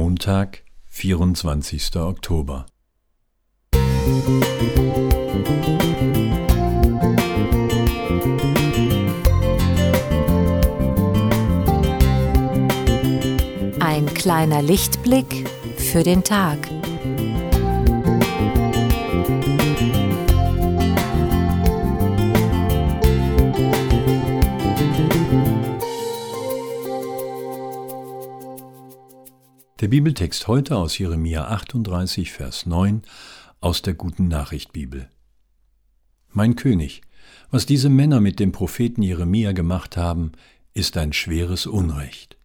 Montag, 24. Oktober. Ein kleiner Lichtblick für den Tag. Der Bibeltext heute aus Jeremia 38, Vers 9 aus der Guten Nachricht Bibel. Mein König, was diese Männer mit dem Propheten Jeremia gemacht haben, ist ein schweres Unrecht.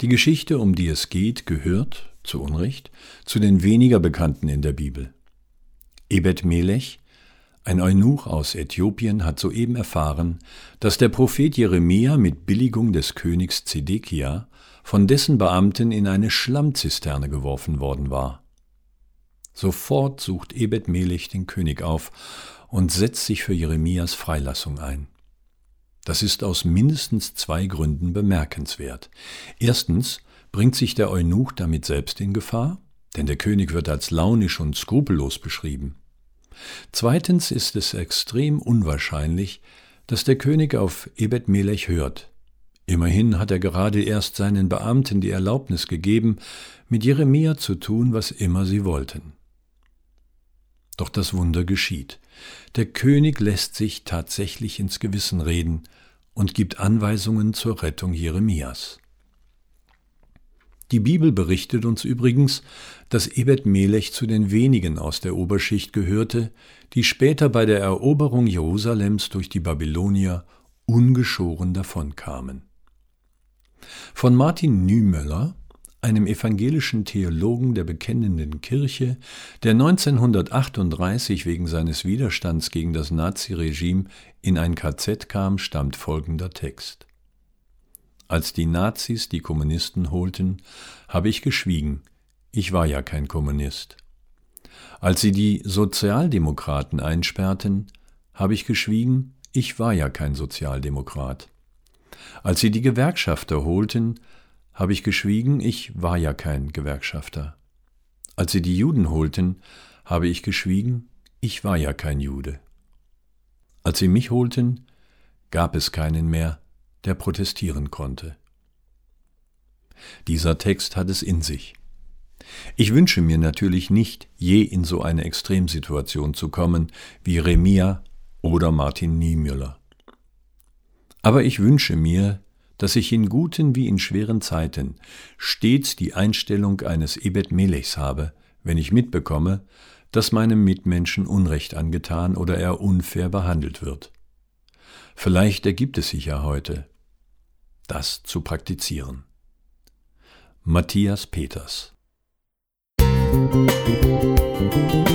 Die Geschichte, um die es geht, gehört, zu Unrecht, zu den weniger bekannten in der Bibel. Ebed Melech, ein Eunuch aus Äthiopien, hat soeben erfahren, dass der Prophet Jeremia mit Billigung des Königs Zedekia von dessen Beamten in eine Schlammzisterne geworfen worden war. Sofort sucht Ebed Melech den König auf und setzt sich für Jeremias Freilassung ein. Das ist aus mindestens zwei Gründen bemerkenswert. Erstens bringt sich der Eunuch damit selbst in Gefahr, denn der König wird als launisch und skrupellos beschrieben. Zweitens ist es extrem unwahrscheinlich, dass der König auf Ebed Melech hört, Immerhin hat er gerade erst seinen Beamten die Erlaubnis gegeben, mit Jeremia zu tun, was immer sie wollten. Doch das Wunder geschieht. Der König lässt sich tatsächlich ins Gewissen reden und gibt Anweisungen zur Rettung Jeremias. Die Bibel berichtet uns übrigens, dass Ebed Melech zu den wenigen aus der Oberschicht gehörte, die später bei der Eroberung Jerusalems durch die Babylonier ungeschoren davonkamen. Von Martin Niemöller, einem evangelischen Theologen der Bekennenden Kirche, der 1938 wegen seines Widerstands gegen das Naziregime in ein KZ kam, stammt folgender Text. Als die Nazis die Kommunisten holten, habe ich geschwiegen, ich war ja kein Kommunist. Als sie die Sozialdemokraten einsperrten, habe ich geschwiegen, ich war ja kein Sozialdemokrat. Als sie die Gewerkschafter holten, habe ich geschwiegen, ich war ja kein Gewerkschafter. Als sie die Juden holten, habe ich geschwiegen, ich war ja kein Jude. Als sie mich holten, gab es keinen mehr, der protestieren konnte. Dieser Text hat es in sich. Ich wünsche mir natürlich nicht, je in so eine Extremsituation zu kommen wie Remia oder Martin Niemöller. Aber ich wünsche mir, dass ich in guten wie in schweren Zeiten stets die Einstellung eines Ebed Melechs habe, wenn ich mitbekomme, dass meinem Mitmenschen Unrecht angetan oder er unfair behandelt wird. Vielleicht ergibt es sich ja heute, das zu praktizieren. Matthias Peters Musik